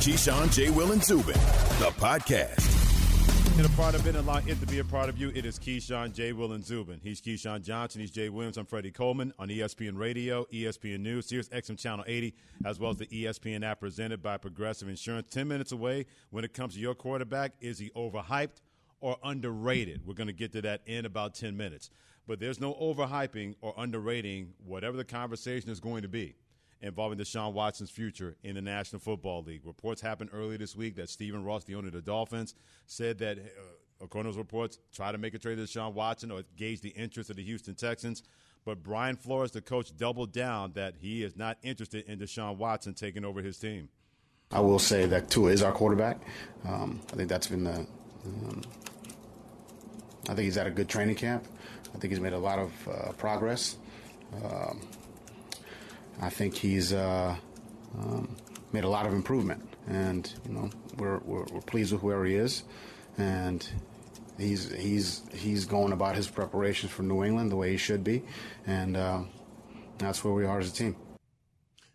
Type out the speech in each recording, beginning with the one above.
Keyshawn, J. Will, and Zubin, the podcast. And a part of it, allowing it to be a part of you, it is Keyshawn, J. Will, and Zubin. He's Keyshawn Johnson. He's Jay Williams. I'm Freddie Coleman on ESPN Radio, ESPN News, Sirius XM Channel 80, as well as the ESPN app presented by Progressive Insurance. Ten minutes away when it comes to your quarterback. Is he overhyped or underrated? We're going to get to that in about 10 minutes. But there's no overhyping or underrating whatever the conversation is going to be involving Deshaun Watson's future in the National Football League. Reports happened earlier this week that Stephen Ross, the owner of the Dolphins, said that, uh, according to reports, try to make a trade to Deshaun Watson or gauge the interest of the Houston Texans. But Brian Flores, the coach, doubled down that he is not interested in Deshaun Watson taking over his team. I will say that Tua is our quarterback. Um, I think that's been the. Um, I think he's had a good training camp. I think he's made a lot of uh, progress. Um, I think he's uh, um, made a lot of improvement, and you know we're, we're, we're pleased with where he is, and he's he's he's going about his preparations for New England the way he should be, and uh, that's where we are as a team.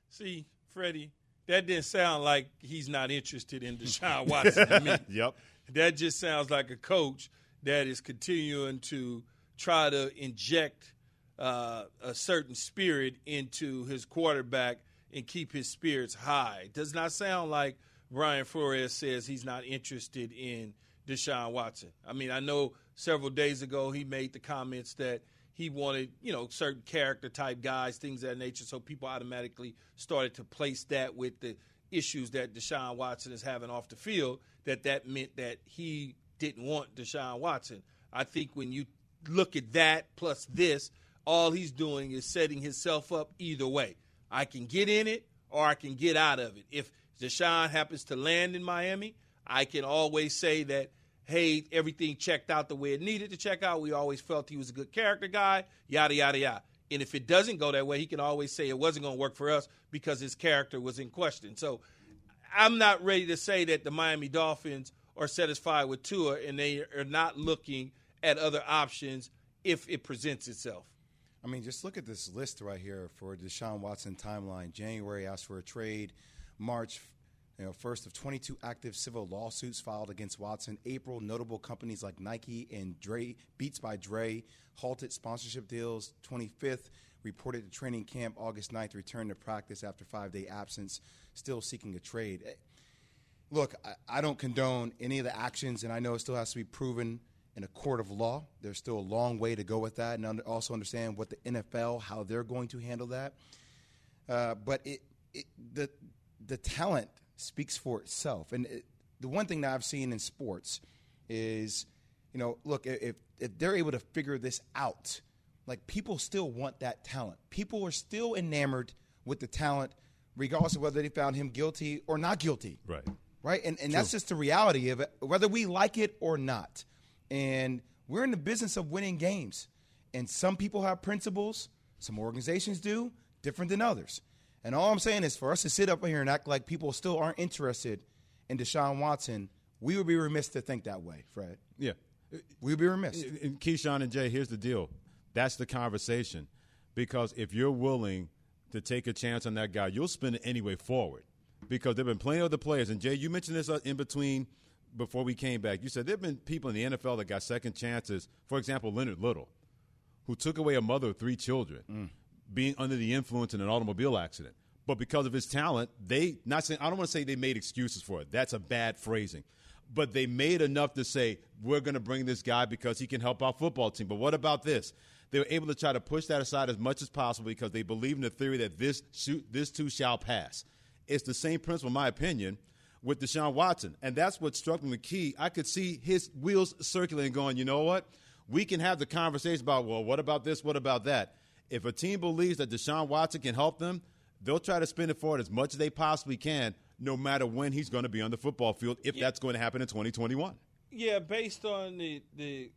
See, Freddie, that didn't sound like he's not interested in Deshaun Watson to me. yep, that just sounds like a coach that is continuing to try to inject uh, a certain spirit into his quarterback and keep his spirits high. Does not sound like Brian Flores says he's not interested in Deshaun Watson. I mean, I know several days ago he made the comments that he wanted, you know, certain character type guys, things of that nature. So people automatically started to place that with the issues that Deshaun Watson is having off the field. That that meant that he didn't want Deshaun Watson. I think when you look at that plus this, all he's doing is setting himself up either way. I can get in it or I can get out of it. If Deshaun happens to land in Miami, I can always say that, hey, everything checked out the way it needed to check out. We always felt he was a good character guy, yada, yada, yada. And if it doesn't go that way, he can always say it wasn't going to work for us because his character was in question. So I'm not ready to say that the Miami Dolphins are satisfied with Tua and they are not looking at other options if it presents itself. I mean, just look at this list right here for Deshaun Watson timeline. January asked for a trade. March, you know, first of 22 active civil lawsuits filed against Watson. April, notable companies like Nike and Dre, Beats by Dre, halted sponsorship deals. 25th, reported to training camp. August 9th, returned to practice after five-day absence, still seeking a trade. Look, I, I don't condone any of the actions, and I know it still has to be proven – in a court of law. There's still a long way to go with that, and also understand what the NFL how they're going to handle that. Uh, but it, it, the the talent speaks for itself, and it, the one thing that I've seen in sports is, you know, look if if they're able to figure this out, like people still want that talent. People are still enamored with the talent, regardless of whether they found him guilty or not guilty. Right. Right. And and that's just the reality of it, whether we like it or not. And we're in the business of winning games. And some people have principles, some organizations do, different than others. And all I'm saying is for us to sit up here and act like people still aren't interested in Deshaun Watson, we would be remiss to think that way, Fred. Yeah. We would be remiss. And Keyshawn and Jay, here's the deal. That's the conversation. Because if you're willing to take a chance on that guy, you'll spin it anyway forward. Because there have been plenty of other players. And Jay, you mentioned this uh, in between – before we came back. You said there have been people in the NFL that got second chances. For example, Leonard Little, who took away a mother of three children, mm. being under the influence in an automobile accident. But because of his talent, they not saying I don't want to say they made excuses for it. That's a bad phrasing. But they made enough to say we're going to bring this guy because he can help our football team. But what about this? They were able to try to push that aside as much as possible because they believe in the theory that this shoot, this too shall pass. It's the same principle, in my opinion, with Deshaun Watson. And that's what struck me the key. I could see his wheels circulating, going, you know what? We can have the conversation about, well, what about this? What about that? If a team believes that Deshaun Watson can help them, they'll try to spin it forward as much as they possibly can, no matter when he's going to be on the football field, if yeah. that's going to happen in 2021. Yeah, based on the, the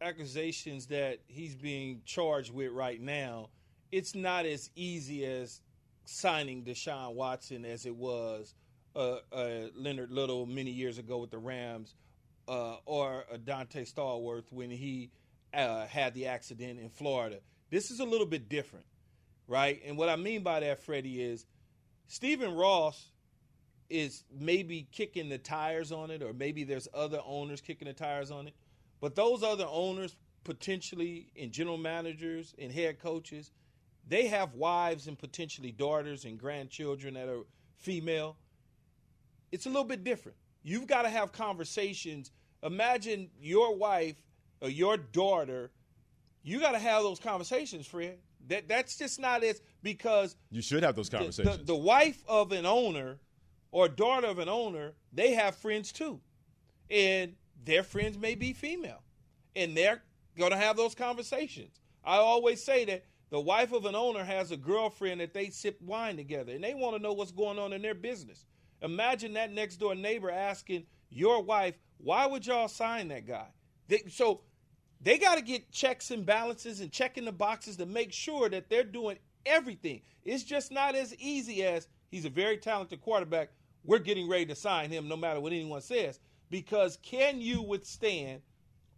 accusations that he's being charged with right now, it's not as easy as signing Deshaun Watson as it was – uh, uh, Leonard Little many years ago with the Rams, uh, or Dante Stallworth when he uh, had the accident in Florida. This is a little bit different, right? And what I mean by that, Freddie, is Stephen Ross is maybe kicking the tires on it, or maybe there's other owners kicking the tires on it. But those other owners, potentially, and general managers and head coaches, they have wives and potentially daughters and grandchildren that are female. It's a little bit different. You've got to have conversations. Imagine your wife or your daughter. You got to have those conversations, Fred. That that's just not as because You should have those the, conversations. the, the wife of an owner or daughter of an owner, they have friends too. And their friends may be female. And they're going to have those conversations. I always say that the wife of an owner has a girlfriend that they sip wine together and they want to know what's going on in their business. Imagine that next door neighbor asking your wife, why would y'all sign that guy? They, so they got to get checks and balances and checking the boxes to make sure that they're doing everything. It's just not as easy as he's a very talented quarterback. We're getting ready to sign him no matter what anyone says. Because can you withstand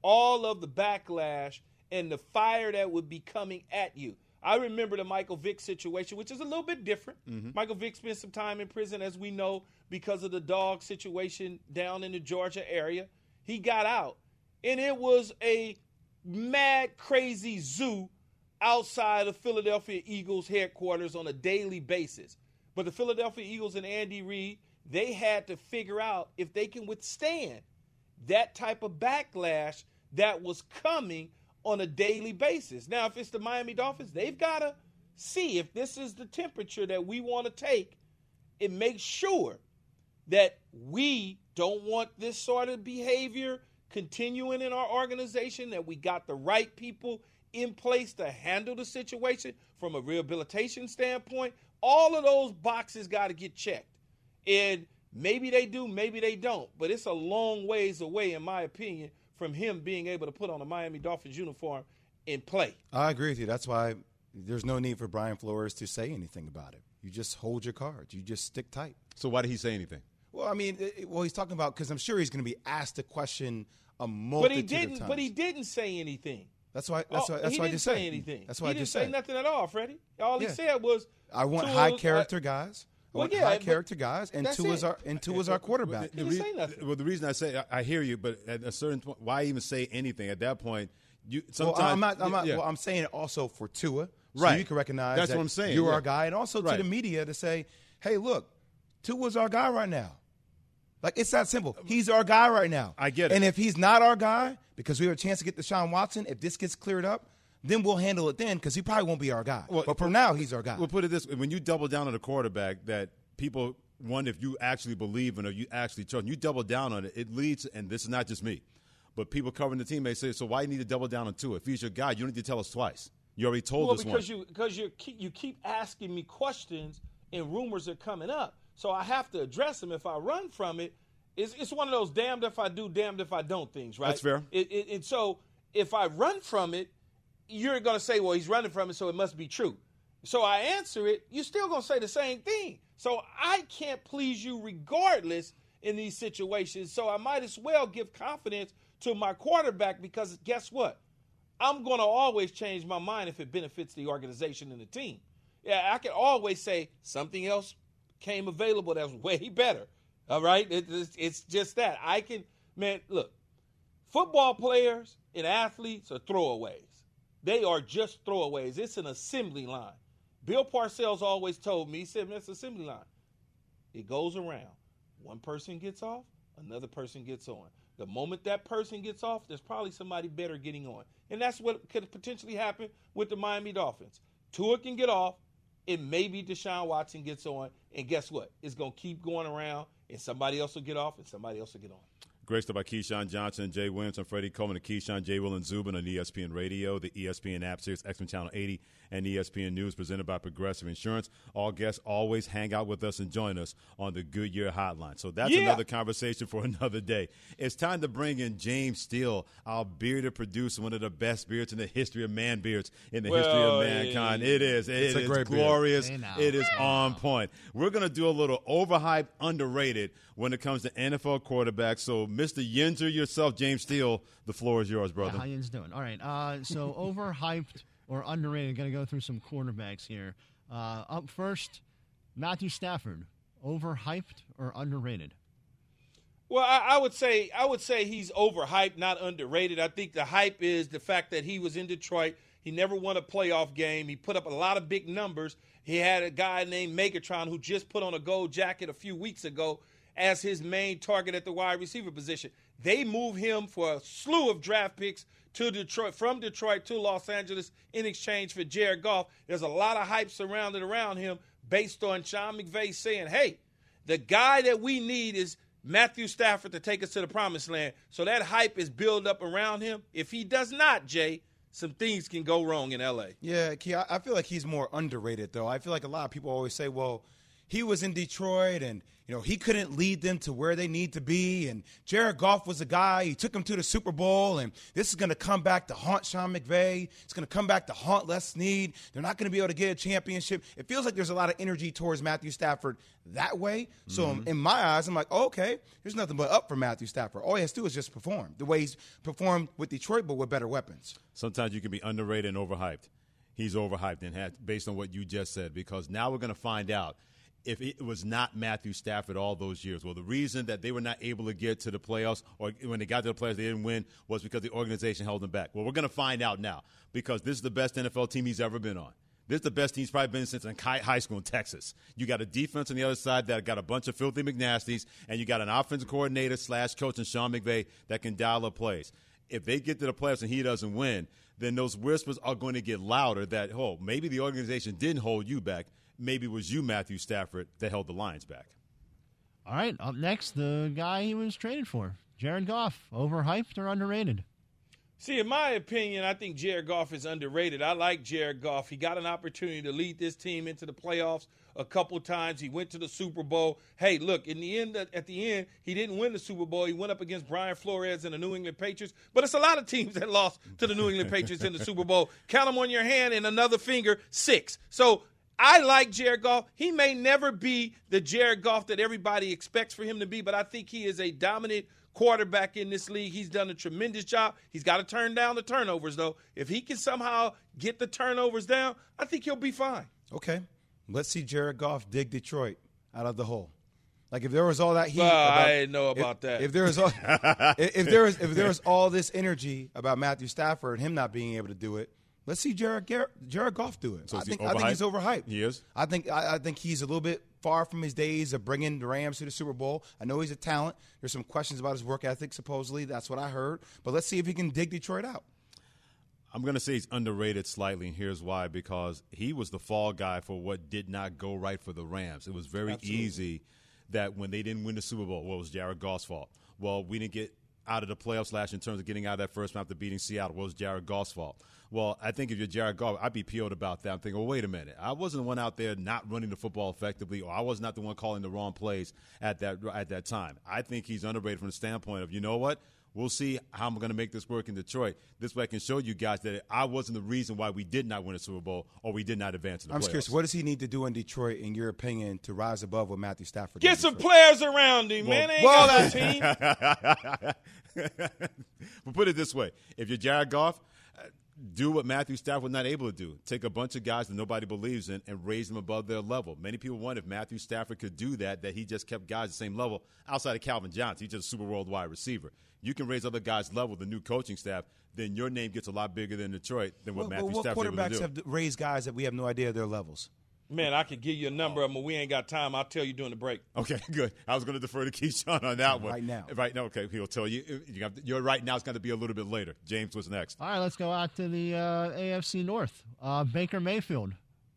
all of the backlash and the fire that would be coming at you? I remember the Michael Vick situation, which is a little bit different. Mm-hmm. Michael Vick spent some time in prison, as we know, because of the dog situation down in the Georgia area. He got out, and it was a mad, crazy zoo outside of Philadelphia Eagles headquarters on a daily basis. But the Philadelphia Eagles and Andy Reid, they had to figure out if they can withstand that type of backlash that was coming on a daily basis. Now, if it's the Miami Dolphins, they've got to see if this is the temperature that we want to take and make sure that we don't want this sort of behavior continuing in our organization, that we got the right people in place to handle the situation from a rehabilitation standpoint. All of those boxes got to get checked. And maybe they do, maybe they don't. But it's a long ways away, in my opinion, from him being able to put on a Miami Dolphins uniform and play. I agree with you. That's why there's no need for Brian Flores to say anything about it. You just hold your cards. You just stick tight. so why did he say anything? Well, I mean, it- well, he's talking about because I'm sure he's going to be asked a question a But he didn't. times. But he didn't say anything. That's why. That's Oh, why. That's why I didn't just say anything. That's why he I didn't just say said. nothing at all, Freddie. All Yeah. he said was, I want Tua- high character guys. I Well, want yeah, high character guys, and that's Tua is our and Tua is our quarterback. He didn't say. Well, the reason I say I, I hear you, but at a certain point, why even say anything at that point? You Well, sometimes I'm not. I'm not. yeah. Well, I'm saying it also for Tua, so Right. you can recognize That's that what I'm saying, You're yeah. our guy, and also to the media to say, "Hey, look, Tua's our guy right now." Like it's that simple. Um, he's our guy right now. I get it. And if he's not our guy, because we have a chance to get Deshaun Watson, if this gets cleared up, then we'll handle it then, because he probably won't be our guy. Well, but for now, he's our guy. We'll put it this way: when you double down on a quarterback, that people wonder if you actually believe in or you actually trust. You double down on it, it leads, and this is not just me, but people covering the team may say, "So why do you need to double down on Tua? If he's your guy, you don't need to tell us twice. You already told us. well, us because once." you because you keep you keep asking me questions and rumors are coming up, so I have to address them. If I run from it, it's, it's one of those damned if I do, damned if I don't things, right? That's fair. It, it, and so if I run from it, you're going to say, well, he's running from it, so it must be true. So I answer it, you're still going to say the same thing. So I can't please you regardless in these situations. So I might as well give confidence to my quarterback because guess what? I'm going to always change my mind if it benefits the organization and the team. Yeah, I can always say something else came available that was way better. All right? It's, it's just that. I can, man, look, football players and athletes are throwaways. They are just throwaways. It's an assembly line. Bill Parcells always told me, he said, that's assembly line. It goes around. One person gets off, another person gets on. The moment that person gets off, there's probably somebody better getting on. And that's what could potentially happen with the Miami Dolphins. Tua can get off, and maybe Deshaun Watson gets on. And guess what? It's going to keep going around, and somebody else will get off, and somebody else will get on. Graced by Keyshawn Johnson, Jay Williams, and Freddie Coleman, and Keyshawn, Jay Will, and Zubin on ESPN Radio, the ESPN app, Sirius XM Channel 80, and ESPN News presented by Progressive Insurance. All guests always hang out with us and join us on the Goodyear Hotline. So that's Yeah. another conversation for another day. It's time to bring in James Steele, our bearded producer, one of the best beards in the history of man beards in the history of mankind. It is. It It's a great beard. glorious. Hey, now. It is Hey, on now. point. We're going to do a little overhyped, underrated when it comes to NFL quarterbacks. So, Mr. Yinzer, yourself, James Steele, the floor is yours, brother. How you doing? All right. Uh, so overhyped or underrated? Going to go through some quarterbacks here. Uh, up first, Matthew Stafford. overhyped or underrated? Well, I, I, would say I would say he's overhyped, not underrated. I think the hype is the fact that he was in Detroit. He never won a playoff game. He put up a lot of big numbers. He had a guy named Megatron who just put on a gold jacket a few weeks ago as his main target at the wide receiver position. They move him for a slew of draft picks to Detroit from Detroit to Los Angeles in exchange for Jared Goff. There's a lot of hype surrounded around him based on Sean McVay saying, "Hey, the guy that we need is Matthew Stafford to take us to the promised land." So that hype is built up around him. If he does not, Jay, some things can go wrong in LA. Yeah, I feel like he's more underrated though. I feel like a lot of people always say, "Well, he was in Detroit and you know he couldn't lead them to where they need to be and Jared Goff was a guy he took them to the Super Bowl and this is going to come back to haunt Sean McVay. It's going to come back to haunt Les Snead. They're not going to be able to get a championship. It feels like there's a lot of energy towards Matthew Stafford that way. So mm-hmm. in my eyes I'm like oh, okay there's nothing but up for Matthew Stafford. All he has to do is just perform the way he's performed with Detroit but with better weapons. Sometimes you can be underrated and overhyped. He's overhyped and had, based on what you just said because now we're going to find out if it was not Matthew Stafford all those years. Well, the reason that they were not able to get to the playoffs or when they got to the playoffs, they didn't win was because the organization held them back. Well, we're going to find out now because this is the best NFL team he's ever been on. This is the best team he's probably been since in high school in Texas. You got a defense on the other side that got a bunch of filthy McNasties, and you got an offensive coordinator slash coach in Sean McVay that can dial up plays. If they get to the playoffs and he doesn't win, then those whispers are going to get louder that, oh, maybe the organization didn't hold you back maybe it was you, Matthew Stafford, that held the Lions back. All right, up next, the guy he was traded for, Jared Goff, overhyped or underrated? See, in my opinion, I think Jared Goff is underrated. I like Jared Goff. He got an opportunity to lead this team into the playoffs a couple times. He went to the Super Bowl. Hey, look, in the end, at the end, he didn't win the Super Bowl. He went up against Brian Flores and the New England Patriots. But it's a lot of teams that lost to the New England Patriots in the Super Bowl. Count them on your hand and another finger, six. So I like Jared Goff. He may never be the Jared Goff that everybody expects for him to be, but I think he is a dominant quarterback in this league. He's done a tremendous job. He's got to turn down the turnovers, though. If he can somehow get the turnovers down, I think he'll be fine. Okay. Let's see Jared Goff dig Detroit out of the hole. Like if there was all that heat, about, I didn't know about if, that. If there was all, if there was if there was all this energy about Matthew Stafford, him not being able to do it, Let's see Jared Jared Goff do it. So I think I think he's overhyped. He is. I think I, I, think he's a little bit far from his days of bringing the Rams to the Super Bowl. I know he's a talent. There's some questions about his work ethic. Supposedly, that's what I heard. But let's see if he can dig Detroit out. I'm going to say he's underrated slightly, and here's why: because he was the fall guy for what did not go right for the Rams. It was very Absolutely. easy that when they didn't win the Super Bowl, well, it was Jared Goff's fault. Well, we didn't get out of the playoffs last in terms of getting out of that first round after beating Seattle. Well, was Jared Goff's fault. Well, I think if you're Jared Goff, I'd be PO'd about that. I'm thinking, well, wait a minute. I wasn't the one out there not running the football effectively, or I was not the one calling the wrong plays at that at that time. I think he's underrated from the standpoint of, you know what? We'll see how I'm going to make this work in Detroit. This way I can show you guys that I wasn't the reason why we did not win a Super Bowl or we did not advance to the I'm playoffs. curious, what does he need to do in Detroit, in your opinion, to rise above what Matthew Stafford Get some players around him, well, man. They ain't well, got that team. but put it this way. If you're Jared Goff, do what Matthew Stafford was not able to do. Take a bunch of guys that nobody believes in and raise them above their level. Many people wonder if Matthew Stafford could do that, that he just kept guys the same level outside of Calvin Johnson. He's just a super worldwide receiver. You can raise other guys' level, the new coaching staff, then your name gets a lot bigger than Detroit than what well, Matthew well, Stafford What quarterbacks have raised guys that we have no idea their levels? Man, I could give you a number of them, but we ain't got time. I'll tell you during the break. Okay, good. I was going to defer to Keyshawn on that one. Right now. Right now, okay. He'll tell you. you have, you're right now. It's going to be a little bit later. James, what's next? All right, let's go out to the uh, AFC North. Uh, Baker Mayfield,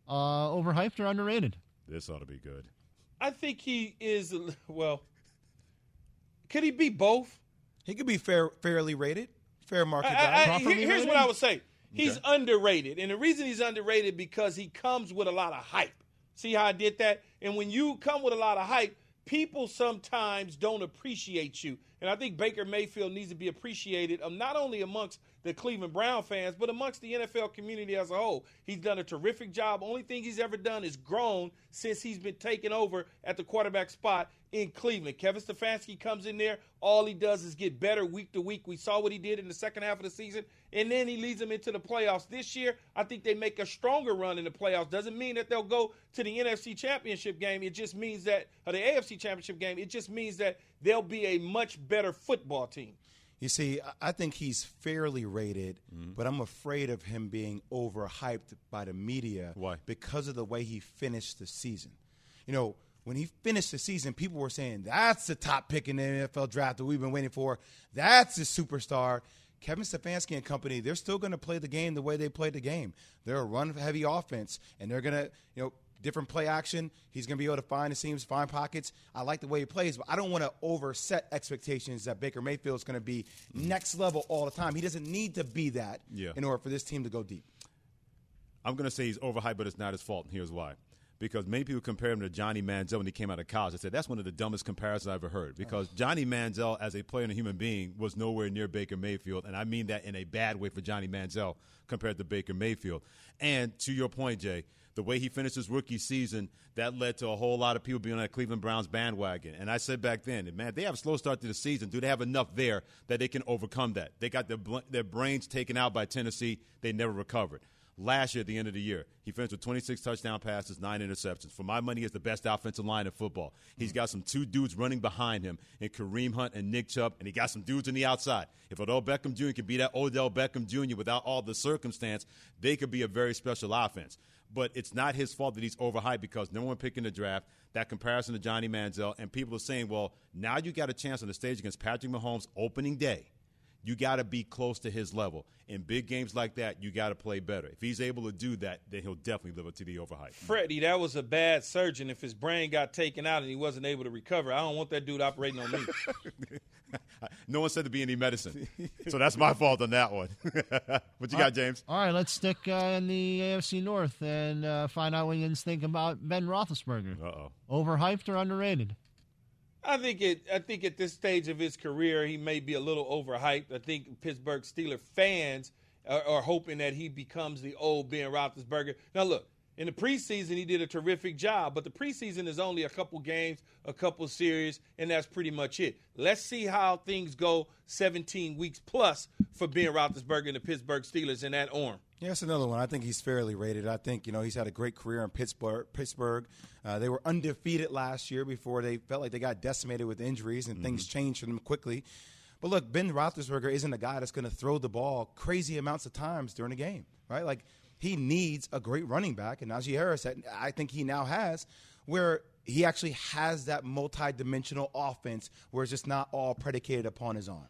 uh, overhyped or underrated? This ought to be good. I think he is, well, could he be both? He could be fair, fairly rated, fair market I, I, here's rated? what I would say. He's okay. underrated. And the reason he's underrated because he comes with a lot of hype. See how I did that? And when you come with a lot of hype, people sometimes don't appreciate you. And I think Baker Mayfield needs to be appreciated um, not only amongst the Cleveland Brown fans, but amongst the NFL community as a whole. He's done a terrific job. Only thing he's ever done is grown since he's been taken over at the quarterback spot in Cleveland. Kevin Stefanski comes in there. All he does is get better week to week. We saw what he did in the second half of the season, and then he leads them into the playoffs. This year, I think they make a stronger run in the playoffs. Doesn't mean that they'll go to the NFC Championship game. It just means that, or the AFC Championship game, it just means that they'll be a much better football team. You see, I think he's fairly rated, mm-hmm. but I'm afraid of him being overhyped by the media. Why? Because of the way he finished the season. You know, when he finished the season, people were saying that's the top pick in the NFL draft that we've been waiting for. That's the superstar. Kevin Stefanski and company, they're still going to play the game the way they played the game. They're a run-heavy offense, and they're going to, you know, different play action. He's going to be able to find the seams, find pockets. I like the way he plays, but I don't want to overset expectations that Baker Mayfield is going to be next level all the time. He doesn't need to be that yeah. in order for this team to go deep. I'm going to say he's overhyped, but it's not his fault, and here's why because many people compare him to Johnny Manziel when he came out of college. I said that's one of the dumbest comparisons I've ever heard because Johnny Manziel, as a player and a human being, was nowhere near Baker Mayfield, and I mean that in a bad way for Johnny Manziel compared to Baker Mayfield. And to your point, Jay, the way he finished his rookie season, that led to a whole lot of people being on that Cleveland Browns bandwagon. And I said back then, man, they have a slow start to the season. Do they have enough there that they can overcome that? They got their, their brains taken out by Tennessee. They never recovered last year at the end of the year. He finished with 26 touchdown passes, nine interceptions. For my money, he has the best offensive line in football. He's hmm. got some two dudes running behind him in Kareem Hunt and Nick Chubb, and he got some dudes on the outside. If Odell Beckham Jr. can be that Odell Beckham Jr. without all the circumstance, they could be a very special offense. But it's not his fault that he's overhyped because no one picking the draft. That comparison to Johnny Manziel, and people are saying, well, now you got a chance on the stage against Patrick Mahomes opening day you got to be close to his level. In big games like that, you got to play better. If he's able to do that, then he'll definitely live up to the overhype. Freddie, that was a bad surgeon if his brain got taken out and he wasn't able to recover. I don't want that dude operating on me. no one said to be any medicine. So that's my fault on that one. what you got, James? All right, let's stick uh, in the AFC North and uh, find out what you think about Ben Roethlisberger. Uh-oh. Overhyped or underrated? I think it. I think at this stage of his career, he may be a little overhyped. I think Pittsburgh Steeler fans are, are hoping that he becomes the old Ben Roethlisberger. Now, look, in the preseason, he did a terrific job, but the preseason is only a couple games, a couple series, and that's pretty much it. Let's see how things go 17 weeks plus for Ben Roethlisberger and the Pittsburgh Steelers in that arm. Yeah, that's another one. I think he's fairly rated. I think you know he's had a great career in Pittsburgh. Pittsburgh, uh, they were undefeated last year before they felt like they got decimated with injuries, and mm-hmm. things changed for them quickly. But look, Ben Roethlisberger isn't a guy that's going to throw the ball crazy amounts of times during a game, right? Like he needs a great running back, and Najee Harris, I think he now has, where he actually has that multi-dimensional offense where it's just not all predicated upon his arm.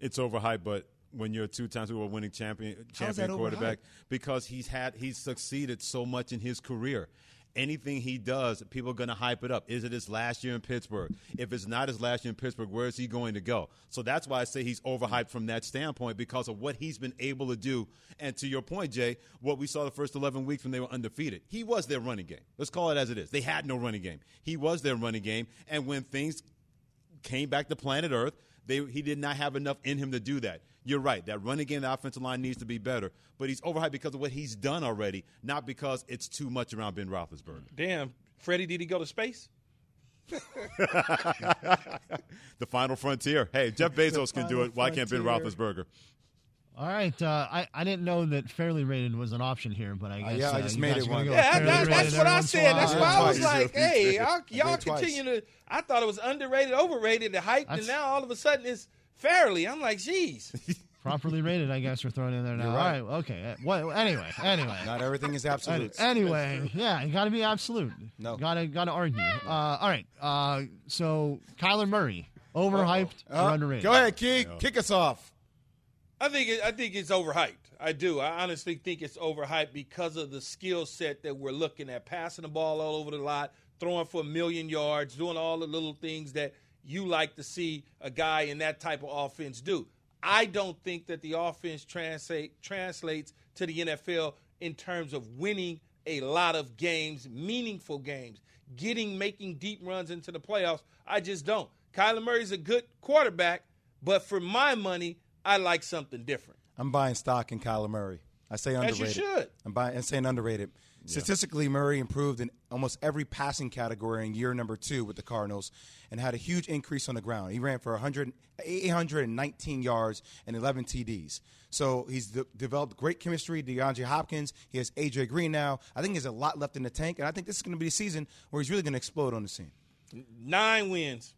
It's overhyped, but when you're a two-time Super Bowl winning champion champion quarterback because he's had he's succeeded so much in his career. Anything he does, people are going to hype it up. Is it his last year in Pittsburgh? If it's not his last year in Pittsburgh, where is he going to go? So that's why I say he's overhyped from that standpoint because of what he's been able to do. And to your point, Jay, what we saw the first 11 weeks when they were undefeated, he was their running game. Let's call it as it is. They had no running game. He was their running game. And when things came back to planet Earth, they, he did not have enough in him to do that. You're right. That running game, the offensive line needs to be better. But he's overhyped because of what he's done already, not because it's too much around Ben Roethlisberger. Damn, Freddie, did he go to space? the final frontier. Hey, Jeff Bezos can do it. Why can't Ben Roethlisberger? All right, uh, I I didn't know that fairly rated was an option here, but I uh, guess uh, yeah, I just made it one. Yeah, that, that's what I said. That's why I was like, hey, y'all, y'all continue to. I thought it was underrated, overrated, the hype, and now all of a sudden it's fairly. I'm like, geez. Properly rated, I guess we're throwing in there now. Right. All right, okay. Well, anyway, anyway. Not everything is absolute. Anyway, yeah, you got to be absolute. No, got to got to argue. Uh, all right. Uh, so Kyler Murray, overhyped uh, or underrated? Go ahead, Key. No. Kick us off. I think it, I think it's overhyped. I do. I honestly think it's overhyped because of the skill set that we're looking at, passing the ball all over the lot, throwing for a million yards, doing all the little things that you like to see a guy in that type of offense do. I don't think that the offense translate, translates to the NFL in terms of winning a lot of games, meaningful games, getting making deep runs into the playoffs. I just don't. Kyler Murray's a good quarterback, but for my money, I like something different. I'm buying stock in Kyler Murray. I say underrated. As you should. I'm buying and saying underrated. Statistically, Murray improved in almost every passing category in year number two with the Cardinals and had a huge increase on the ground. He ran for 100, 819 yards and 11 TDs. So he's de- developed great chemistry. DeAndre Hopkins, he has AJ Green now. I think he has a lot left in the tank, and I think this is going to be the season where he's really going to explode on the scene. Nine wins.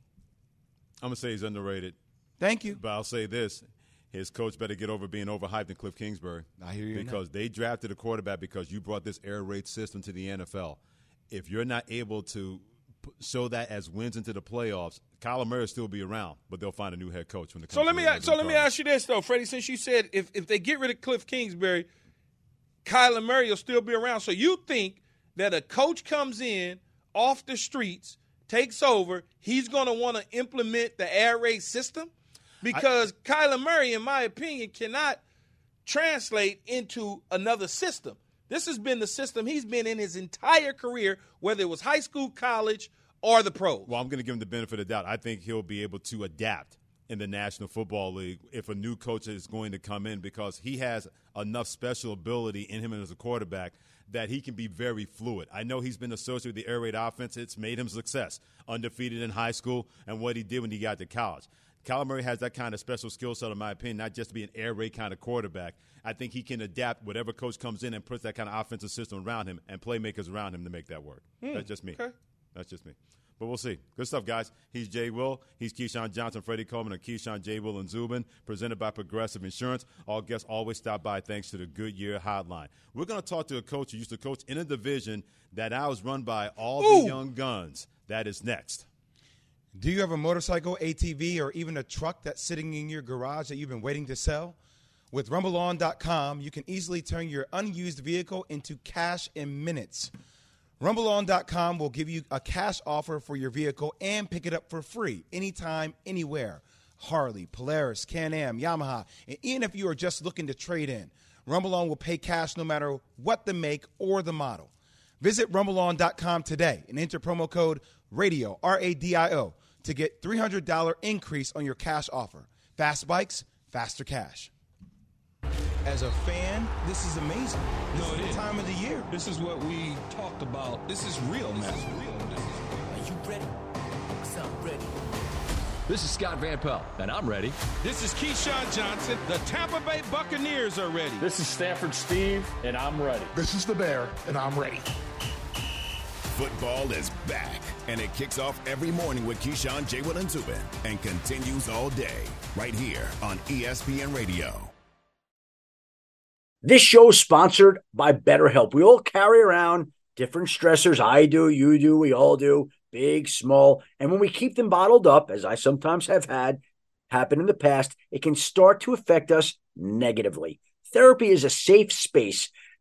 I'm gonna say he's underrated, Thank you. but I'll say this: his coach better get over being overhyped than Cliff Kingsbury. I hear you now. because they drafted a quarterback because you brought this air raid system to the NFL. If you're not able to show that as wins into the playoffs, Kyler Murray will still be around, but they'll find a new head coach when it comes. So let me the so let me ask you this though, Freddie. Since you said if if they get rid of Cliff Kingsbury, Kyler Murray will still be around. So you think that a coach comes in off the streets, takes over, he's going to want to implement the air raid system? Because Kyler Murray, in my opinion, cannot translate into another system. This has been the system he's been in his entire career, whether it was high school, college, or the pros. Well, I'm going to give him the benefit of the doubt. I think he'll be able to adapt in the National Football League if a new coach is going to come in because he has enough special ability in him as a quarterback that he can be very fluid. I know he's been associated with the air raid offense. It's made him success, undefeated in high school, and what he did when he got to college. Kyler Murray has that kind of special skill set, in my opinion, not just to be an air raid kind of quarterback. I think he can adapt whatever coach comes in and puts that kind of offensive system around him and playmakers around him to make that work. Hmm, That's just me. okay. That's just me. But we'll see. Good stuff, guys. He's Jay Will. He's Keyshawn Johnson, Freddie Coleman, and Keyshawn J. Will and Zubin, presented by Progressive Insurance. All guests always stop by thanks to the Goodyear Hotline. We're going to talk to a coach who used to coach in a division that I was run by all Ooh. the young guns. That is next. Do you have a motorcycle, ATV, or even a truck that's sitting in your garage that you've been waiting to sell? With RumbleOn.com, you can easily turn your unused vehicle into cash in minutes. RumbleOn.com will give you a cash offer for your vehicle and pick it up for free anytime, anywhere. Harley, Polaris, Can Am, Yamaha, and even if you are just looking to trade in, RumbleOn will pay cash no matter what the make or the model. Visit rumbleon.com today and enter promo code RADIO, R A D I O, to get $300 increase on your cash offer. Fast bikes, faster cash. As a fan, this is amazing. This No, is it the is. time of the year. This is what we talked about. This is real, man. This is real. Are you ready? Cause I'm ready. This is Scott Van Pelt, and I'm ready. This is Keyshawn Johnson. The Tampa Bay Buccaneers are ready. This is Stanford Steve, and I'm ready. This is the Bear, and I'm ready. Football is back, and it kicks off every morning with Keyshawn. Will, and Zubin, and continues all day right here on ESPN Radio. This show is sponsored by BetterHelp. We all carry around different stressors. I do, you do, we all do, big, small. And when we keep them bottled up, as I sometimes have had happen in the past, it can start to affect us negatively. Therapy is a safe space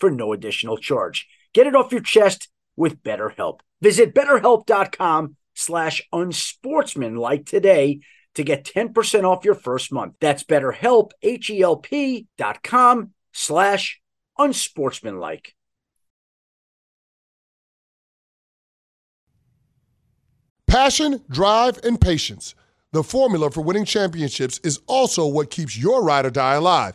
for no additional charge. Get it off your chest with BetterHelp. Visit betterhelp.com slash unsportsmanlike today to get 10% off your first month. That's betterhelp, H-E-L-P dot com slash unsportsmanlike. Passion, drive, and patience. The formula for winning championships is also what keeps your ride or die alive.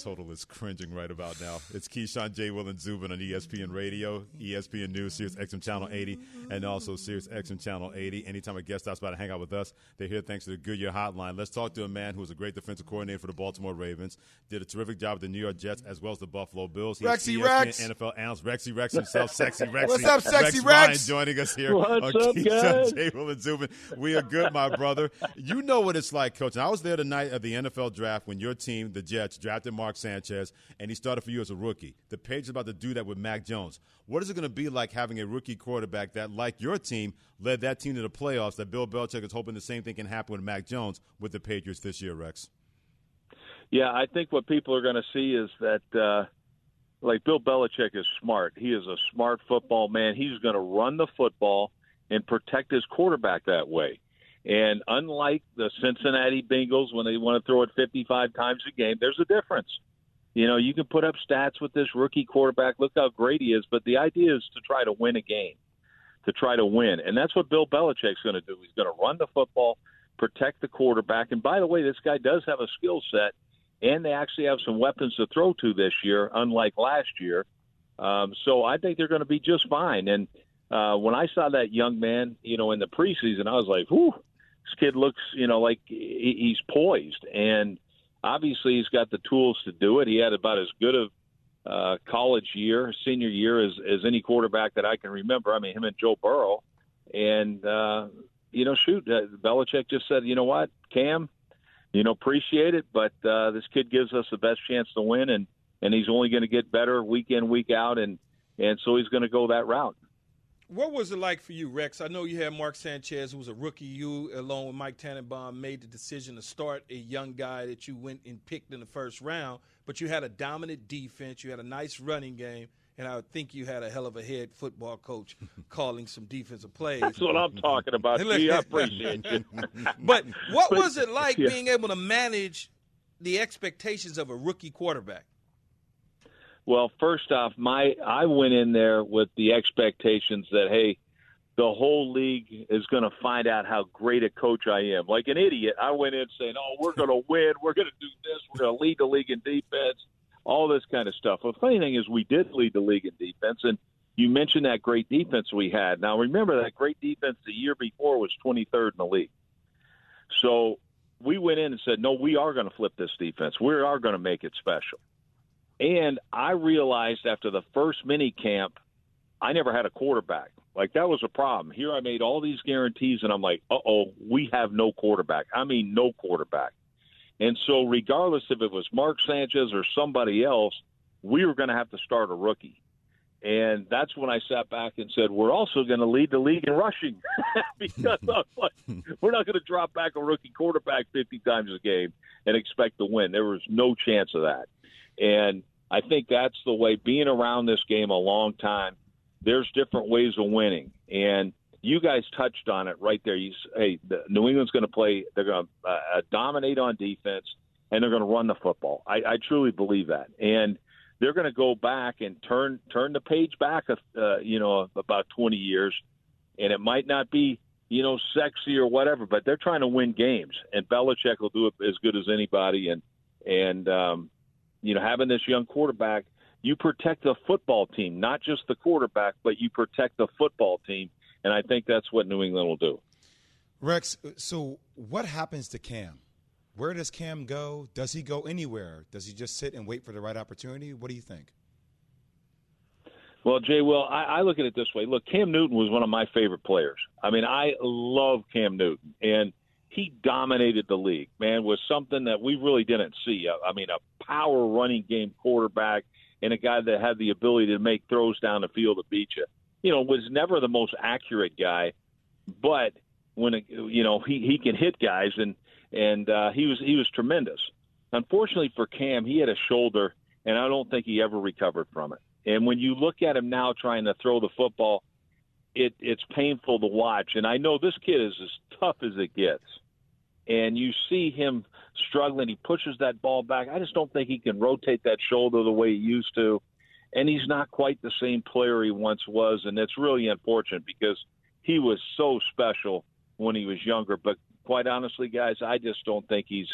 Total is cringing right about now. It's Keyshawn J. Will and Zubin on ESPN Radio, ESPN News, Sirius XM Channel 80, and also Sirius XM Channel 80. Anytime a guest stops by to hang out with us, they're here thanks to the Goodyear Hotline. Let's talk to a man who was a great defensive coordinator for the Baltimore Ravens, did a terrific job with the New York Jets as well as the Buffalo Bills. He's Rexy ESPN Rex. NFL analyst Rexy Rex himself, sexy Rexy. What's up, sexy Rex? Rex? Ryan joining us here What's on up, Keyshawn guys? J. Will and Zubin. We are good, my brother. You know what it's like, coach. And I was there the night of the NFL draft when your team, the Jets, drafted Mark Sanchez, and he started for you as a rookie. The Patriots about to do that with Mac Jones. What is it going to be like having a rookie quarterback that, like your team, led that team to the playoffs? That Bill Belichick is hoping the same thing can happen with Mac Jones with the Patriots this year, Rex. Yeah, I think what people are going to see is that, uh, like Bill Belichick is smart. He is a smart football man. He's going to run the football and protect his quarterback that way. And unlike the Cincinnati Bengals, when they want to throw it 55 times a game, there's a difference. You know, you can put up stats with this rookie quarterback. Look how great he is. But the idea is to try to win a game, to try to win. And that's what Bill Belichick's going to do. He's going to run the football, protect the quarterback. And by the way, this guy does have a skill set, and they actually have some weapons to throw to this year, unlike last year. Um, so I think they're going to be just fine. And uh, when I saw that young man, you know, in the preseason, I was like, whew, this kid looks, you know, like he- he's poised. And obviously he's got the tools to do it. He had about as good of uh, college year, senior year as, as any quarterback that I can remember. I mean, him and Joe Burrow. And, uh, you know, shoot, uh, Belichick just said, you know what, Cam, you know, appreciate it, but uh, this kid gives us the best chance to win, and, and he's only going to get better week in, week out, and, and so he's going to go that route. What was it like for you, Rex? I know you had Mark Sanchez, who was a rookie. You, along with Mike Tannenbaum, made the decision to start a young guy that you went and picked in the first round. But you had a dominant defense. You had a nice running game, and I think you had a hell of a head football coach calling some defensive plays. That's what I'm talking about. Gee, I appreciate you. but what was it like yeah. being able to manage the expectations of a rookie quarterback? Well, first off, my I went in there with the expectations that hey, the whole league is going to find out how great a coach I am. Like an idiot, I went in saying, "Oh, we're going to win. We're going to do this. We're going to lead the league in defense." All this kind of stuff. The funny thing is, we did lead the league in defense, and you mentioned that great defense we had. Now, remember that great defense the year before was 23rd in the league. So we went in and said, "No, we are going to flip this defense. We are going to make it special." And I realized after the first mini camp, I never had a quarterback. Like that was a problem. Here I made all these guarantees, and I'm like, uh oh, we have no quarterback. I mean, no quarterback. And so, regardless if it was Mark Sanchez or somebody else, we were going to have to start a rookie. And that's when I sat back and said, we're also going to lead the league in rushing because like, we're not going to drop back a rookie quarterback 50 times a game and expect to win. There was no chance of that. And I think that's the way being around this game a long time. There's different ways of winning, and you guys touched on it right there. You hey, the, New England's going to play. They're going to uh, dominate on defense, and they're going to run the football. I, I truly believe that, and they're going to go back and turn turn the page back, uh, you know, about 20 years, and it might not be you know sexy or whatever, but they're trying to win games, and Belichick will do it as good as anybody, and and um, you know, having this young quarterback, you protect the football team, not just the quarterback, but you protect the football team. And I think that's what New England will do. Rex, so what happens to Cam? Where does Cam go? Does he go anywhere? Does he just sit and wait for the right opportunity? What do you think? Well, Jay, well, I, I look at it this way. Look, Cam Newton was one of my favorite players. I mean, I love Cam Newton, and he dominated the league. Man, was something that we really didn't see. I, I mean, a power running game quarterback and a guy that had the ability to make throws down the field to beat you. You know, was never the most accurate guy, but when you know he he can hit guys and and uh, he was he was tremendous. Unfortunately for Cam, he had a shoulder, and I don't think he ever recovered from it. And when you look at him now trying to throw the football, it it's painful to watch. And I know this kid is as tough as it gets. And you see him struggling. He pushes that ball back. I just don't think he can rotate that shoulder the way he used to. And he's not quite the same player he once was. And it's really unfortunate because he was so special when he was younger. But quite honestly, guys, I just don't think he's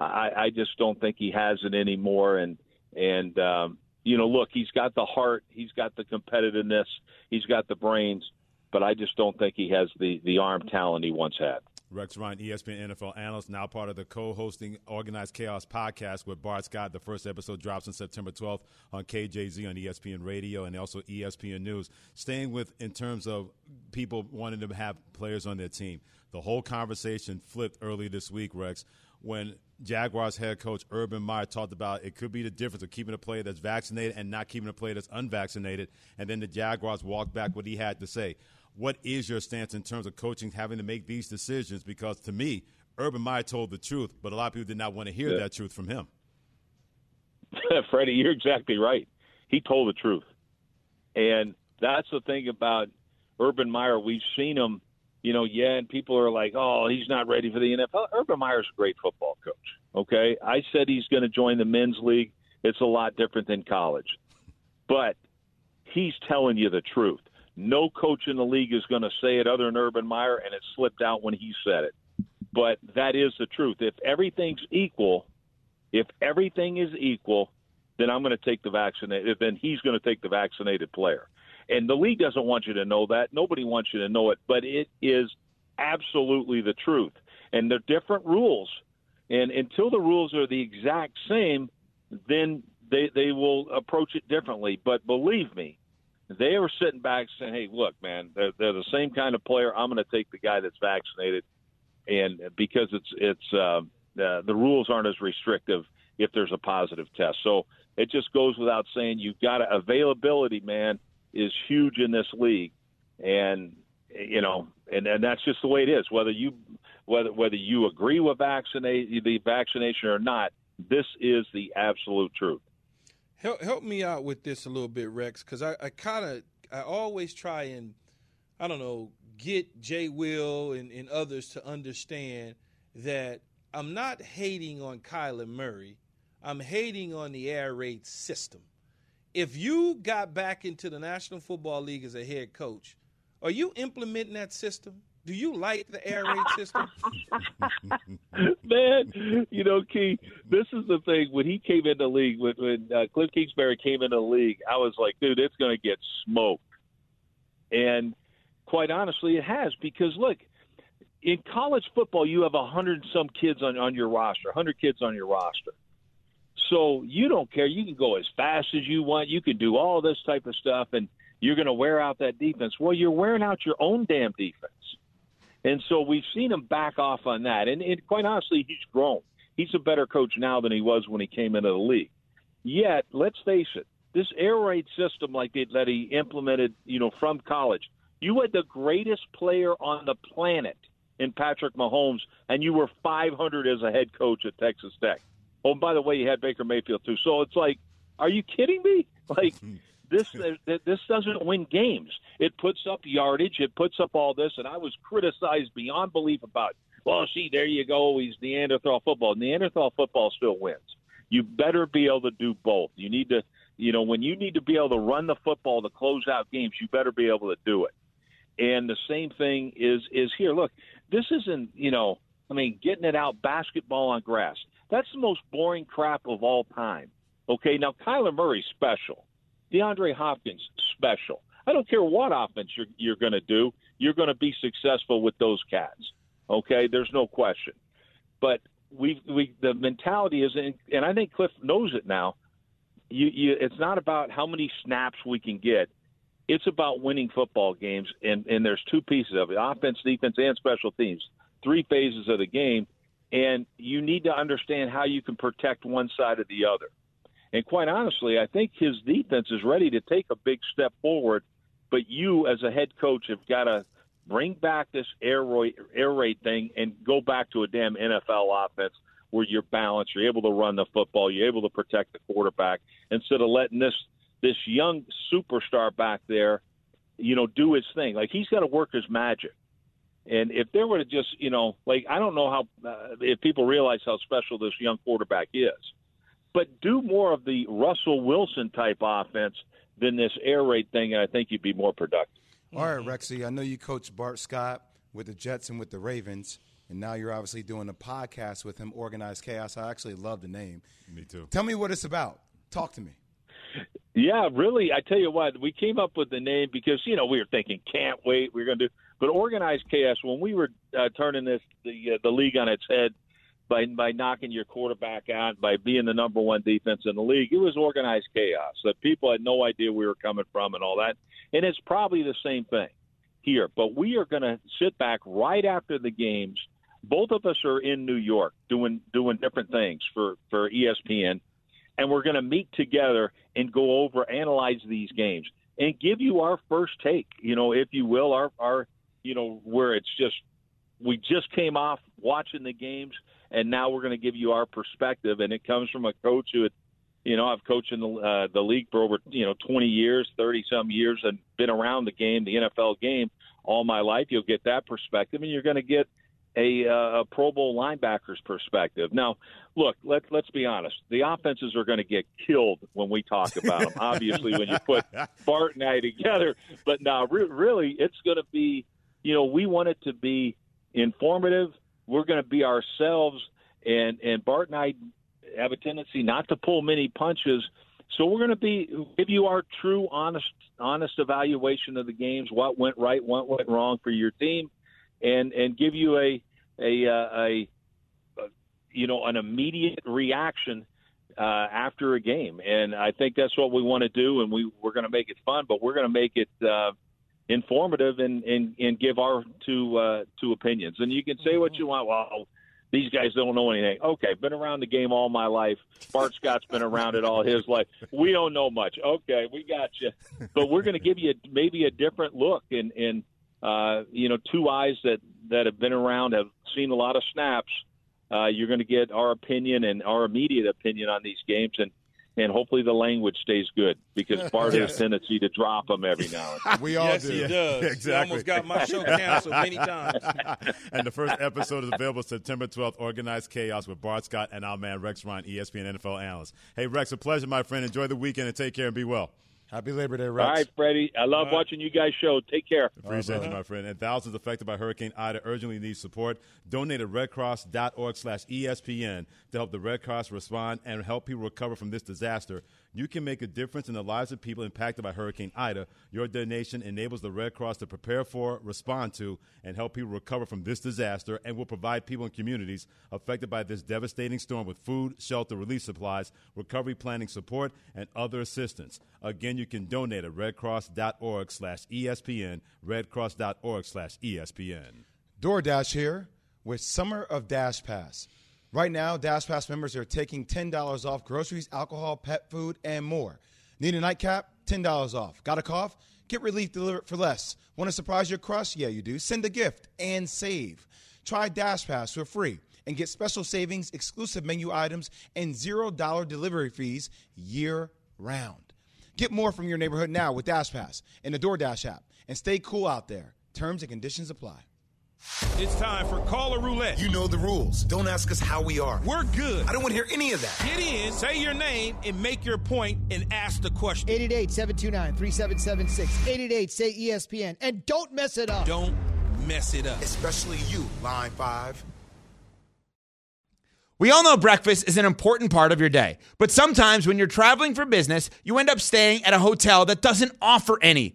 I, I just don't think he has it anymore. And and um, you know, look, he's got the heart, he's got the competitiveness, he's got the brains, but I just don't think he has the the arm talent he once had. Rex Ryan, ESPN NFL analyst, now part of the co-hosting Organized Chaos podcast with Bart Scott. The first episode drops on September 12th on KJZ on ESPN Radio and also ESPN News. Staying with in terms of people wanting to have players on their team, the whole conversation flipped early this week, Rex, when Jaguars head coach Urban Meyer talked about it could be the difference of keeping a player that's vaccinated and not keeping a player that's unvaccinated, and then the Jaguars walked back what he had to say. What is your stance in terms of coaching having to make these decisions? Because to me, Urban Meyer told the truth, but a lot of people did not want to hear Yeah. that truth from him. Freddie, you're exactly right. He told the truth. And that's the thing about Urban Meyer. We've seen him, you know, yeah, and people are like, oh, he's not ready for the NFL. Urban Meyer's a great football coach. Okay. I said he's going to join the men's league. It's a lot different than college. But he's telling you the truth. No coach in the league is going to say it other than Urban Meyer, and it slipped out when he said it. But that is the truth. If everything's equal, if everything is equal, then I'm going to take the vaccinated. Then he's going to take the vaccinated player. And the league doesn't want you to know that. Nobody wants you to know it, but it is absolutely the truth. And they're different rules. And until the rules are the exact same, then they they will approach it differently. But believe me, they were sitting back saying, "Hey, look, man, they're, they're the same kind of player. I'm going to take the guy that's vaccinated." and because it's it's uh, uh, the rules aren't as restrictive if there's a positive test. So it just goes without saying you've got to, availability, man, is huge in this league, and you know, and and that's just the way it is. Whether you whether whether you agree with vaccinate the vaccination or not, this is the absolute truth. Help help me out with this a little bit, Rex, because I, I kind of I always try and I don't know get Jay Will and, and others to understand that I'm not hating on Kyler Murray. I'm hating on the air raid system. If you got back into the National Football League as a head coach, are you implementing that system? Do you like the air raid system? Man, you know, Key, this is the thing. When he came into the league, when, when uh, Cliff Kingsbury came into the league, I was like, dude, it's going to get smoked. And quite honestly, it has because look, in college football, you have a hundred and some kids on on your roster, a hundred kids on your roster. So you don't care. You can go as fast as you want. You can do all this type of stuff, and you're going to wear out that defense. Well, you're wearing out your own damn defense. And so we've seen him back off on that. And, and quite honestly, he's grown. He's a better coach now than he was when he came into the league. Yet, let's face it, this air raid system like that that he implemented, you know, from college, you had the greatest player on the planet in Patrick Mahomes, and you were 500 as a head coach at Texas Tech. Oh, by the way, you had Baker Mayfield too. So it's like, are you kidding me? Like this, this doesn't win games. It puts up yardage. It puts up all this, and I was criticized beyond belief about. Well, see, there you go. He's Neanderthal football. Neanderthal football still wins. You better be able to do both. You need to, you know, when you need to be able to run the football to close out games, you better be able to do it. And the same thing is is here. Look, this isn't, you know, I mean, getting it out basketball on grass. That's the most boring crap of all time. Okay, now Kyler Murray's special. DeAndre Hopkins special. I don't care what offense you're you're going to do. You're going to be successful with those cats. Okay, there's no question. But we we the mentality is, and I think Cliff knows it now. You, you it's not about how many snaps we can get. It's about winning football games, and and there's two pieces of it: offense, defense, and special teams. Three phases of the game, and you need to understand how you can protect one side or the other. And quite honestly, I think his defense is ready to take a big step forward. But you, as a head coach, have got to bring back this air raid, air raid thing and go back to a damn NFL offense where you're balanced, you're able to run the football, you're able to protect the quarterback instead of letting this this young superstar back there, you know, do his thing. Like he's got to work his magic. And if there were to just, you know, like I don't know how uh, if people realize how special this young quarterback is but do more of the Russell Wilson type offense than this air raid thing, and I think you'd be more productive. All right, Rexy. I know you coach Bart Scott with the Jets and with the Ravens, and now you're obviously doing a podcast with him, Organized Chaos. I actually love the name. Me too. Tell me what it's about. Talk to me. Yeah, really. I tell you what, we came up with the name because you know we were thinking, can't wait, we're going to do. But organized chaos. When we were uh, turning this the uh, the league on its head by by knocking your quarterback out, by being the number one defense in the league, it was organized chaos. That people had no idea we were coming from and all that. And it's probably the same thing here. But we are going to sit back right after the games. Both of us are in New York doing doing different things for for ESPN and we're going to meet together and go over analyze these games and give you our first take you know if you will our our you know where it's just we just came off watching the games and now we're going to give you our perspective and it comes from a coach who had you know I've coached in the uh, the league for over you know 20 years 30 some years and been around the game the NFL game all my life you'll get that perspective and you're going to get a, uh, a Pro Bowl linebacker's perspective. Now, look, let, let's be honest. The offenses are going to get killed when we talk about them, obviously, when you put Bart and I together. But now, re- really, it's going to be, you know, we want it to be informative. We're going to be ourselves. And, and Bart and I have a tendency not to pull many punches. So we're going to be give you our true, honest, honest evaluation of the games. What went right, what went wrong for your team, and and give you a a a, a, a you know an immediate reaction uh, after a game. And I think that's what we want to do. And we we're going to make it fun, but we're going to make it. Uh, informative and, and, and give our two uh, two opinions. And you can say what you want. Well, these guys don't know anything. Okay, been around the game all my life. Bart Scott's been around it all his life. We don't know much. Okay, we got you. But we're going to give you maybe a different look and and uh, you know two eyes that that have been around have seen a lot of snaps. Uh, you're going to get our opinion and our immediate opinion on these games and and hopefully the language stays good because Bart has a tendency to drop them every now and then. We all yes, do. he does. Exactly. He almost got my show canceled many times. and the first episode is available September 12th, Organized Chaos with Bart Scott and our man Rex Ryan, E ESPN NFL analyst. Hey, Rex, a pleasure, my friend. Enjoy the weekend and take care and be well. Happy Labor Day, Rex. All right, Freddie. I love watching you guys show. Take care. Appreciate you, my friend. And thousands affected by Hurricane Ida urgently need support. Donate at redcross.org slash ESPN to help the Red Cross respond and help people recover from this disaster. You can make a difference in the lives of people impacted by Hurricane Ida. Your donation enables the Red Cross to prepare for, respond to, and help people recover from this disaster and will provide people and communities affected by this devastating storm with food, shelter, relief supplies, recovery planning support, and other assistance. Again, you can donate at redcross.org slash ESPN, redcross.org slash ESPN. DoorDash here with Summer of Dash Pass. Right now, Dash Pass members are taking $10 off groceries, alcohol, pet food, and more. Need a nightcap? $10 off. Got a cough? Get relief delivered for less. Want to surprise your crush? Yeah, you do. Send a gift and save. Try Dash Pass for free and get special savings, exclusive menu items, and $0 delivery fees year round. Get more from your neighborhood now with Dash Pass and the DoorDash app. And stay cool out there. Terms and conditions apply. It's time for Caller Roulette. You know the rules. Don't ask us how we are. We're good. I don't want to hear any of that. Get in, say your name, and make your point and ask the question. 888 729 3776. 888 say ESPN. And don't mess it up. Don't mess it up. Especially you, Line 5. We all know breakfast is an important part of your day, but sometimes when you're traveling for business, you end up staying at a hotel that doesn't offer any.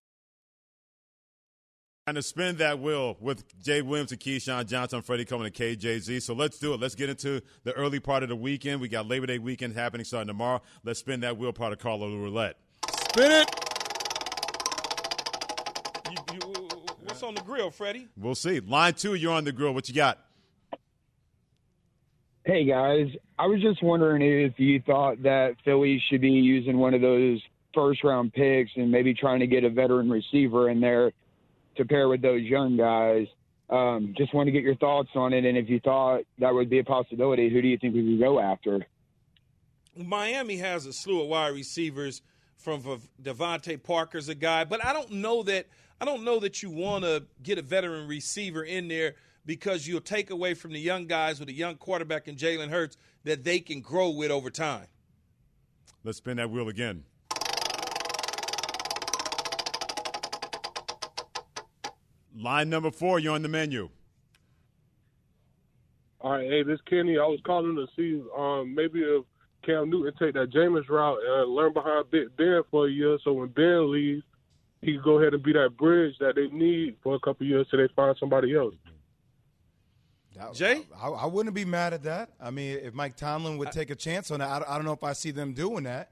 And to spin that wheel with Jay Williams and Keyshawn Johnson, Freddie Coleman, and KJZ. So let's do it. Let's get into the early part of the weekend. We got Labor Day weekend happening starting tomorrow. Let's spin that wheel part of Caller Roulette. Spin it. You, you, what's What's on the grill, Freddie? We'll see. Line two, you're on the grill. What you got? Hey guys, I was just wondering if you thought that Philly should be using one of those first round picks and maybe trying to get a veteran receiver in there to pair with those young guys. Um, just want to get your thoughts on it, and if you thought that would be a possibility, who do you think we could go after? Miami has a slew of wide receivers. From DeVante Parker's a guy, but I don't know that I don't know that you want to get a veteran receiver in there because you'll take away from the young guys with a young quarterback and Jalen Hurts that they can grow with over time. Let's spin that wheel again. Line number four, you're on the menu. All right, hey, this Kenny. I was calling to see um, maybe if Cam Newton take that Jameis route and learn behind Ben for a year, so when Ben leaves, he can go ahead and be that bridge that they need for a couple years till they find somebody else. Jay, I, I, wouldn't be mad at that. I mean, if Mike Tomlin would take a chance on that, I, I don't know if I see them doing that.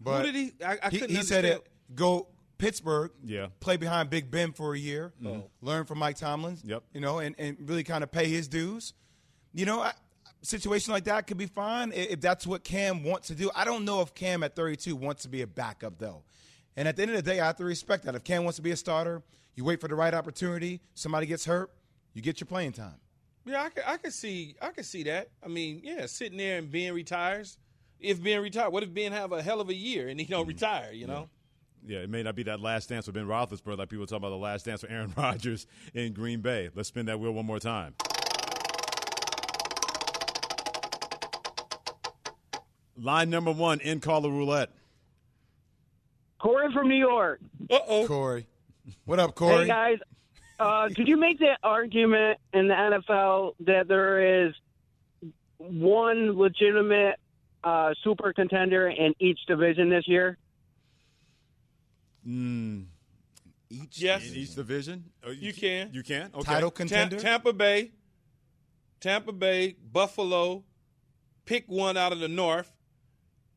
But Who did he? I, I he, couldn't he said it. Go Pittsburgh. Yeah. Play behind Big Ben for a year. Mhm. Learn from Mike Tomlin. Yep. You know, and, and really kind of pay his dues. You know, I, situation like that could be fine i- if that's what Cam wants to do. I don't know if Cam at 32 wants to be a backup though. And at the end of the day, I have to respect that. If Cam wants to be a starter, you wait for the right opportunity. Somebody gets hurt, you get your playing time. Yeah, I could, I could see, I could see that. I mean, yeah, sitting there and Ben retires. If Ben retired, what if Ben have a hell of a year and he don't retire? You know, Yeah, it may not be that last dance with Ben Roethlisberger like people talk about the last dance with Aaron Rodgers in Green Bay. Let's spin that wheel one more time. Line number one in Caller Roulette. Corey from New York. Uh oh. Corey. What up, Corey? Hey guys, uh, could you make the argument in the NFL that there is one legitimate uh, super contender in each division this year? Mm, each yes, in each division. Oh, you can. You can. Okay. Title Ta- contender. Tampa Bay, Tampa Bay, Buffalo. Pick one out of the North.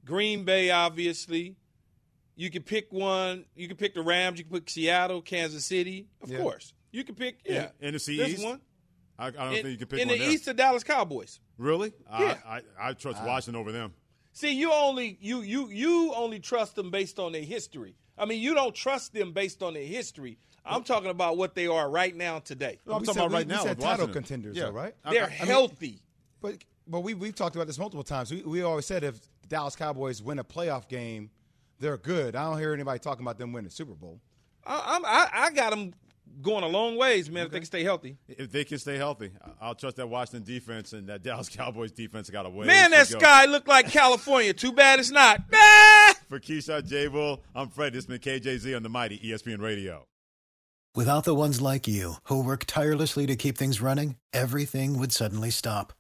Green Bay, obviously. You can pick one. You can pick the Rams. You can pick Seattle, Kansas City. Of Yeah. course, you can pick. Yeah, In- NFC There's East? one. I, I don't in, think you can pick in one the there. East. The Dallas Cowboys. Really? Yeah. I, I, I trust Ah. Washington over them. See, you only you you you only trust them based on their history. I mean, you don't trust them based on their history. I'm talking about what they are right now today. No, I'm We talking said- about right we- we now said with title Washington. contenders, Yeah. though, right? They're I- I mean- healthy. But but we we've talked about this multiple times. We we always said if the Dallas Cowboys win a playoff game, they're good. I don't hear anybody talking about them winning the Super Bowl. I, I'm, I, I got them going a long ways, man. If they can stay healthy. If they can stay healthy, I- I'll trust that Washington defense and that Dallas Cowboys defense got a win. Man, that go. sky looked like California. Too bad it's not. For Keyshawn J. Will, I'm Fred. This has been KJZ on the Mighty ESPN Radio. Without the ones like you, who work tirelessly to keep things running, everything would suddenly stop.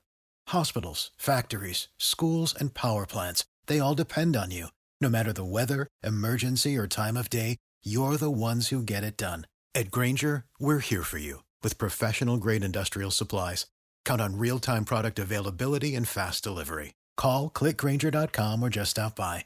Hospitals, factories, schools, and power plants, they all depend on you. No matter the weather, emergency, or time of day, you're the ones who get it done. At Grainger, we're here for you with professional grade industrial supplies. Count on real time product availability and fast delivery. Call clickgrainger.com or just stop by.